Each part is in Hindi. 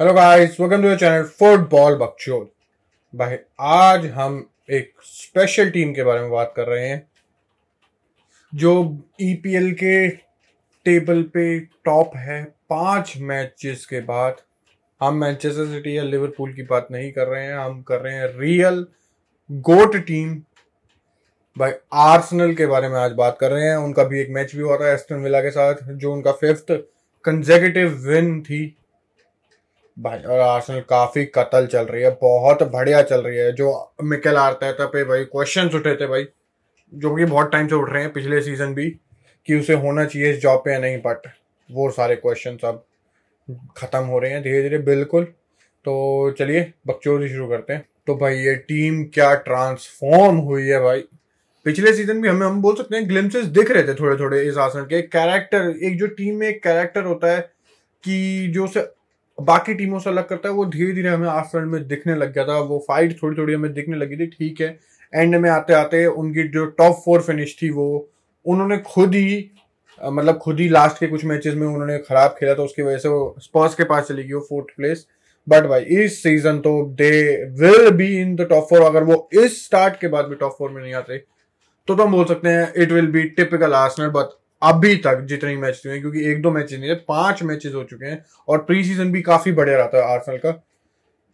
Hello guys welcome to channel football बकचोद भाई, आज हम एक स्पेशल टीम के बारे में बात कर रहे हैं, जो ईपीएल के टेबल पे टॉप है। पाँच मैचेस के बाद हम मैनचेस्टर सिटी या लिवरपूल की बात नहीं कर रहे हैं, हम कर रहे हैं रियल गोट टीम भाई आर्सेनल के बारे में आज बात कर रहे हैं। उनका भी एक मैच भी हुआ था एस्टन विला के साथ, जो उनका फिफ्थ कंजेकेटिव विन थी। भाई, और आर्सेनल काफ़ी कतल चल रही है, बहुत बढ़िया चल रही है। जो मिकेल आर्टेटा पे भाई क्वेश्चंस उठे थे भाई, जो कि बहुत टाइम से उठ रहे हैं पिछले सीज़न भी, कि उसे होना चाहिए इस जॉब पे या नहीं बट वो सारे क्वेश्चन अब खत्म हो रहे हैं धीरे धीरे बिल्कुल। तो चलिए, बकचोदी शुरू करते हैं। तो भाई, ये टीम क्या ट्रांसफॉर्म हुई है भाई? पिछले सीज़न भी हमें, हम बोल सकते हैं ग्लिम्सेस दिख रहे थे थोड़े थोड़े इस आसन के। कैरेक्टर एक जो टीम में एक कैरेक्टर होता है कि जो उसे बाकी टीमों से अलग करता है वो धीरे धीरे हमें आर्सेनल में दिखने लग गया था वो फाइट थोड़ी थोड़ी हमें दिखने लगी थी ठीक है। एंड में आते आते उनकी जो टॉप फोर फिनिश थी वो उन्होंने खुद ही मतलब खुद ही लास्ट के कुछ मैचेस में उन्होंने खराब खेला था उसकी वजह से वो स्पर्स के पास चली गई वो फोर्थ प्लेस बट भाई इस सीज़न तो they will be in the top four अगर वो इस स्टार्ट के बाद भी टॉप फोर में नहीं आते तो, तो हम बोल सकते हैं it will be typical Arsenal but अभी तक जितने मैच हुए क्योंकि एक दो मैचेस नहीं है पाँच मैचेस हो चुके हैं और प्री सीज़न भी काफ़ी बढ़िया रहा था आर्सेनल का।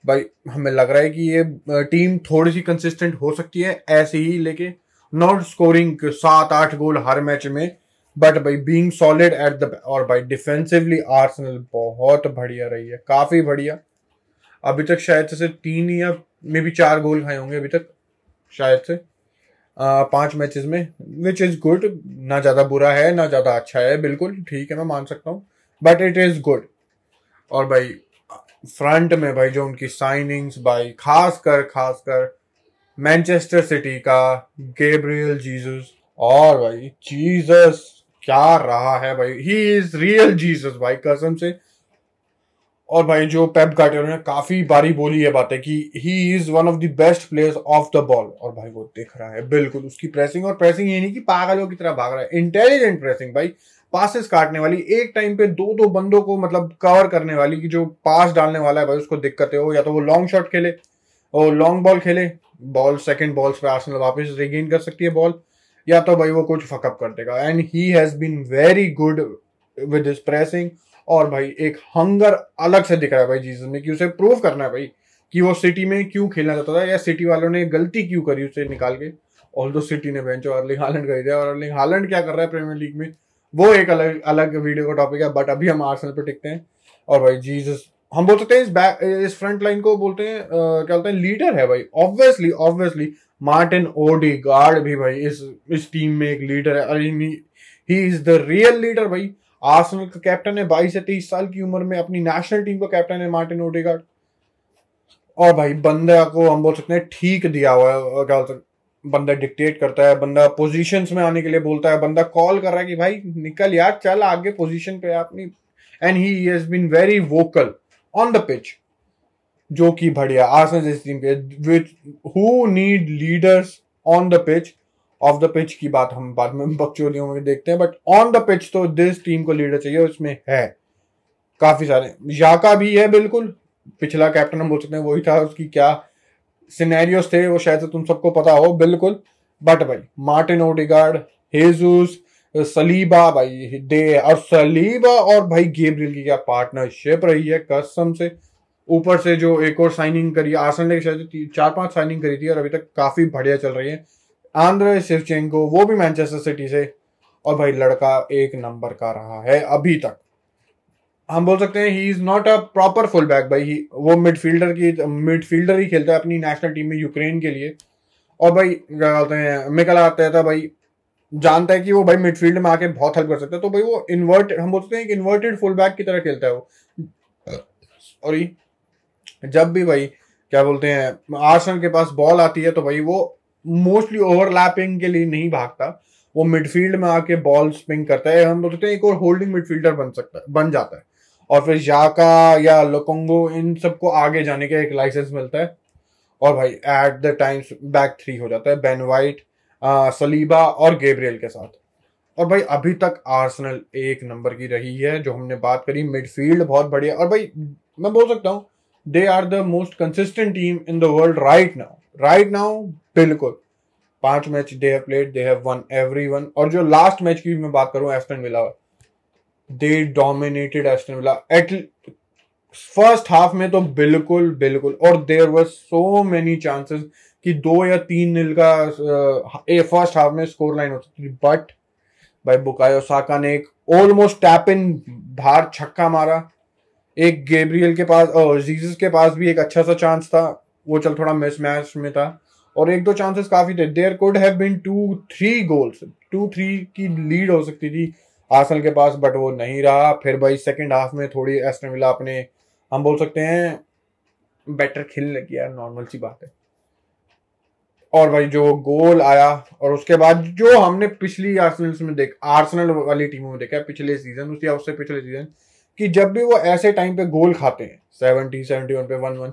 भाई, हमें लग रहा है कि ये टीम थोड़ी सी कंसिस्टेंट हो सकती है, ऐसे ही लेके नॉट स्कोरिंग सात आठ गोल हर मैच में बट भाई बीइंग सॉलिड एट द और भाई डिफेंसिवली आर्सेनल बहुत बढ़िया रही है, काफ़ी बढ़िया। अभी तक शायद से तीन या मे बी चार गोल खाए होंगे अभी तक, शायद से। पाँच मैचेस में विच इज़ गुड ना ज़्यादा बुरा है, ना ज़्यादा अच्छा है, बिल्कुल ठीक है, मैं मान सकता हूँ बट इट इज़ गुड और भाई फ्रंट में भाई, जो उनकी साइनिंग्स भाई खास कर खास कर मैनचेस्टर सिटी का गेब्रियल जीसस और भाई जीसस क्या रहा है भाई ही इज़ रियल जीसस भाई, कसम से और भाई जो पेप गार्डियोला ने काफ़ी बारी बोली है बात कि he is one of the best players of the ball और भाई वो दिख रहा है, बिल्कुल उसकी प्रेसिंग और प्रेसिंग ये नहीं कि पागलों की तरह भाग रहा है। इंटेलिजेंट प्रेसिंग भाई पासिस काटने वाली, एक टाइम पे दो दो बंदों को मतलब कवर करने वाली कि जो पास डालने वाला है भाई, उसको दिक्कतें हो, या तो वो लॉन्ग शॉट खेले और लॉन्ग बॉल खेले बॉल सेकंड बॉल्स पे आर्सेनल वापस रिगेन कर सकती है बॉल या तो भाई वो कुछ फकअप कर देगा। And he has been very good with his pressing और भाई, एक हंगर अलग से दिख रहा है भाई जीसस में कि उसे प्रूव करना है भाई कि वो सिटी में क्यों खेलना चाहता था या सिटी वालों ने गलती क्यों करी उसे निकाल के। ऑल दो सिटी ने बेंच अर्लिंग हालैंड खरीदा और अर्लिंग हालैंड क्या कर रहा है प्रीमियर लीग में? वो एक अलग अलग वीडियो का टॉपिक है बट अभी हम आर्सेनल पे टिकते हैं। और भाई जीसस हम बोल सकते हैं इस बैक इस फ्रंट लाइन को बोलते हैं क्या बोलते हैं लीडर है भाई। Obviously obviously Martin Odegaard भी भाई इस इस टीम में एक लीडर है। He is the real leader भाई। आर्सेनल का कैप्टन है, बाईस से तेईस साल की उम्र में अपनी नेशनल टीम का कैप्टन है मार्टिन ओडेगार्ड और भाई, बंदा को हम बोल सकते हैं, ठीक दिया हुआ है, क्या बोलते बंदा डिक्टेट करता है, बंदा पोजीशंस में आने के लिए बोलता है, बंदा कॉल कर रहा है कि भाई, निकल यार, चल आगे पोजीशन पे अपनी। And he has been very vocal on the pitch जो कि बढ़िया आर्सेनल जैसी टीम पे which who need leaders on the pitch off the pitch की बात हम बाद में बकचोदियों में देखते हैं बट ऑन द पिच तो दिस टीम को लीडर चाहिए उसमें है। काफ़ी सारे। याका भी है बिल्कुल। पिछला कैप्टन हम बोल सकते हैं वही था उसकी क्या सिनेरियोस थे, वो शायद तुम सबको पता हो, बिल्कुल। बट भाई मार्टिन ओडिगार्ड हेजूस सलीबा भाई, दे और सलीबा और भाई गेब्रियल की क्या पार्टनरशिप रही है, कसम से। ऊपर से जो एक और साइनिंग करी आसन ने शायद चार पाँच साइनिंग करी थी और अभी तक काफ़ी बढ़िया चल रही है। आंद्रे शिवचेंको वो भी मैनचेस्टर सिटी से। और भाई, लड़का एक नंबर का रहा है अभी तक। हम बोल सकते हैं he is not a proper full back भाई। ही वो मिडफील्डर की मिडफील्डर ही खेलता है अपनी नेशनल टीम में यूक्रेन के लिए। और भाई, क्या कहते हैं मिकल आता है भाई, जानता है कि वो भाई मिडफील्ड में आके बहुत हेल्प कर सकता है। तो भाई, वो इन्वर्ट हम बोलते हैं इन्वर्टेड फुल बैक की तरह खेलता है वो। और जब भी भाई, क्या बोलते हैं आर्सन के पास बॉल आती है तो भाई, वो मोस्टली ओवरलैपिंग के लिए नहीं भागता। वो मिडफील्ड में आके बॉल स्पिंग करता है। हम बोलते हैं एक और होल्डिंग मिडफील्डर बन सकता है, बन जाता है। और फिर जाका या लोकोंगो इन सबको आगे जाने का एक लाइसेंस मिलता है। और भाई at the times back three हो जाता है। बेन वाइट सलीबा और गेब्रियल के साथ। और भाई, अभी तक आर्सेनल एक नंबर की रही है, जो हमने बात करी। मिडफील्ड बहुत बढ़िया। और भाई, मैं बोल सकता हूँ they are the most consistent team in the world right now right now बिल्कुल। पाँच match they have played they have won every one और जो लास्ट मैच की मैं बात करूँ Aston Villa. They dominated Aston Villa at first half में तो बिल्कुल बिल्कुल। और देर वर सो मेनी चांसेस कि दो या तीन नील का ए फ़र्स्ट हाफ़ में स्कोर लाइन हो सकती थी। बट भाई बुकायो साका ने एक ऑलमोस्ट टैप इन बाहर छक्का मारा। एक गेब्रियल के पास और जीजस के पास भी एक अच्छा सा चांस था। वो चल थोड़ा मिस मैच में था। और एक दो चांसेस काफ़ी थे। There could have been two three goals two three की लीड हो सकती थी आसन के पास बट वो नहीं रहा। फिर भाई सेकंड हाफ़ में थोड़ी एस्टन विला अपने, हम बोल सकते हैं बेटर खेलने लगी यार नॉर्मल सी बात है। और भाई जो गोल आया, और उसके बाद जो हमने पिछली आर्सेनल में देख आर्सेनल वाली टीमों में देखा पिछले सीज़न उसके उससे पिछले सीज़न कि जब भी वो ऐसे टाइम पे गोल खाते हैं सेवेंटी सेवेंटी वन पे one one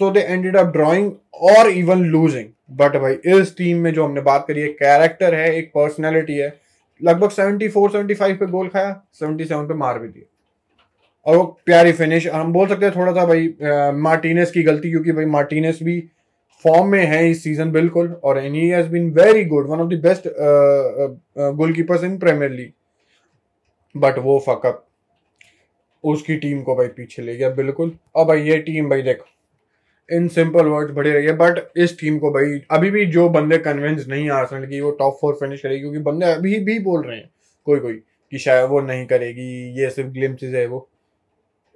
so they ended up drawing और इवन लूजिंग बट भाई, इस टीम में जो हमने बात करी है कैरेक्टर है, एक पर्सनैलिटी है, लगभग सेवेंटी फोर सेवेंटी फाइव पे गोल खाया सेवेंटी सेवन पे मार भी दिया। और वो प्यारी फिनिश हम बोल सकते हैं थोड़ा सा भाई मार्टिनेस की गलती, क्योंकि भाई मार्टिनेस भी फॉर्म में है इस सीज़न बिल्कुल, और and he has been very good one of the best goalkeepers in premier league but वो फकअप उसकी टीम को भाई पीछे ले गया बिल्कुल। और भाई ये टीम भाई देखो इन सिंपल वर्ड्स बढ़े रही है बट इस टीम को भाई, अभी भी जो बंदे कन्विंस नहीं आ सकते कि, वो टॉप फोर फिनिश करेगी, क्योंकि बंदे अभी भी बोल रहे हैं, कोई कोई, कि शायद वो नहीं करेगी, ये सिर्फ़ ग्लिम्स है वो।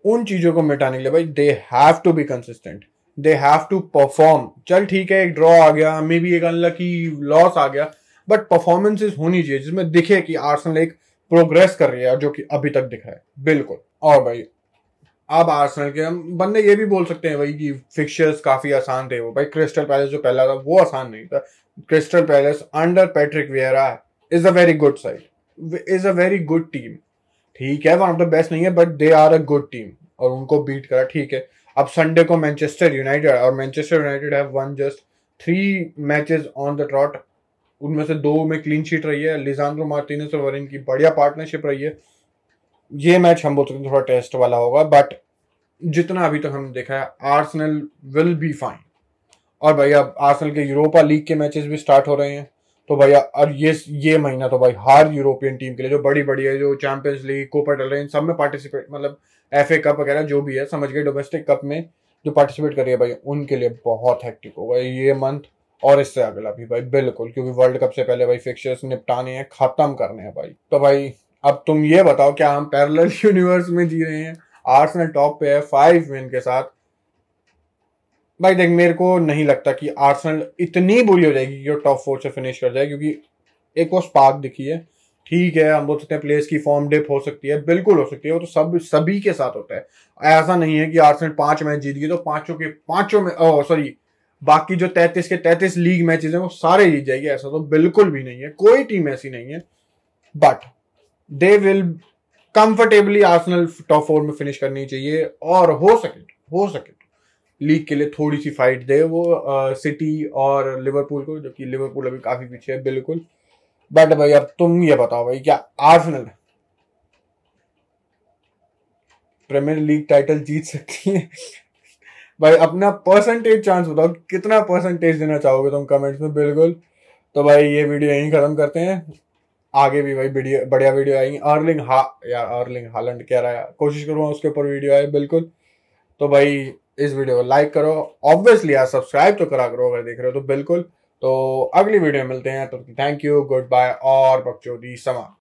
उन चीज़ों को मिटाने के लिए भाई they have to be consistent they have to perform चल ठीक है, एक ड्रॉ आ गया मे बी एक की लॉस आ गया बट परफॉर्मेंसेज होनी चाहिए, जिसमें दिखे कि आर्सनल एक प्रोग्रेस कर रही है, जो कि अभी तक दिख रहा है। बिल्कुल, और भाई अब आर्सेनल के बंदे ये भी बोल सकते हैं भाई कि फिक्चर्स काफ़ी आसान थे वो। भाई क्रिस्टल पैलेस जो पहला था, वो आसान नहीं था। Crystal Palace under Patrick Vieira is a very good side is a very good team ठीक है वन ऑफ़ द बेस्ट नहीं है but they are a good team और उनको बीट करा, ठीक है। अब संडे को मैनचेस्टर यूनाइटेड और Manchester United have won just three matches on the trot उनमें से दो में क्लीन शीट रही है। लिजांड्रो मार्टिनेस और वरिन की बढ़िया पार्टनरशिप रही है। ये मैच हम बोल सकते हैं थोड़ा टेस्ट वाला होगा बट जितना अभी तक तो हमने देखा है आर्सनल विल बी फाइन और भैया आर्सनल के यूरोपा लीग के मैचेस भी स्टार्ट हो रहे हैं। तो भैया, और ये ये महीना तो भाई हर यूरोपियन टीम के लिए, जो बड़ी बड़ी है, जो चैंपियंस लीग कोपर चल रहे हैं सब में पार्टिसिपेट मतलब एफ़ ए कप वगैरह जो भी है, समझ गए डोमेस्टिक कप में जो पार्टिसिपेट कर रही है भाई, उनके लिए बहुत हैक्टिक होगा ये मंथ और इससे अगला भी भाई, बिल्कुल, क्योंकि वर्ल्ड कप से पहले भाई फिक्चर्स निपटाने हैं, खत्म करने हैं भाई। तो भाई अब तुम ये बताओ, क्या हम पैरेलल यूनिवर्स में जी रहे हैं? आर्सेनल टॉप पे है फाइव विन के साथ। भाई देख, मेरे को नहीं लगता कि आर्सेनल इतनी बुरी हो जाएगी कि वो टॉप फोर से फिनिश कर जाए, क्योंकि एक वो स्पार्क दिखी है। ठीक है, हम बोल सकते हैं प्लेयर्स की फॉर्म डिप हो सकती है, बिल्कुल हो सकती है, वो तो सब, सभी के साथ होता है। ऐसा नहीं है कि आर्सेनल पाँच मैच जीत गई तो पाँचों के, पाँचों में सॉरी बाकी जो तैतीस के तैतीस लीग मैचेस हैं, वो सारे जीत जाएगी, ऐसा तो बिल्कुल भी नहीं है, कोई टीम ऐसी नहीं है। But they will comfortably Arsenal top four में फिनिश करनी चाहिए और हो सके हो सके। लीग के लिए थोड़ी सी फाइट दे वो सिटी और लिवरपूल को जो कि लिवरपूल अभी काफ़ी पीछे है, बिल्कुल। बट भाई, अब तुम ये बताओ भाई, क्या आर्सेनल प्रीमियर लीग टाइटल जीत सकती है? भाई, अपना परसेंटेज चांस बताओ, कितना परसेंटेज देना चाहोगे तुम कमेंट्स में, बिल्कुल। तो भाई, ये वीडियो यहीं खत्म करते हैं। आगे भी भाई वीडियो, बढ़िया वीडियो आएँगी। अर्लिंग हा यार अर्लिंग हालैंड कह रहा है, कोशिश करूँगा उसके ऊपर वीडियो आए, बिल्कुल। तो भाई, इस वीडियो को लाइक करो। ऑब्वियसली यार सब्सक्राइब तो करा करो अगर देख रहे हो तो बिल्कुल। तो अगली वीडियो मिलते हैं। तो थैंक यू गुड बाय और बक्चो दी समा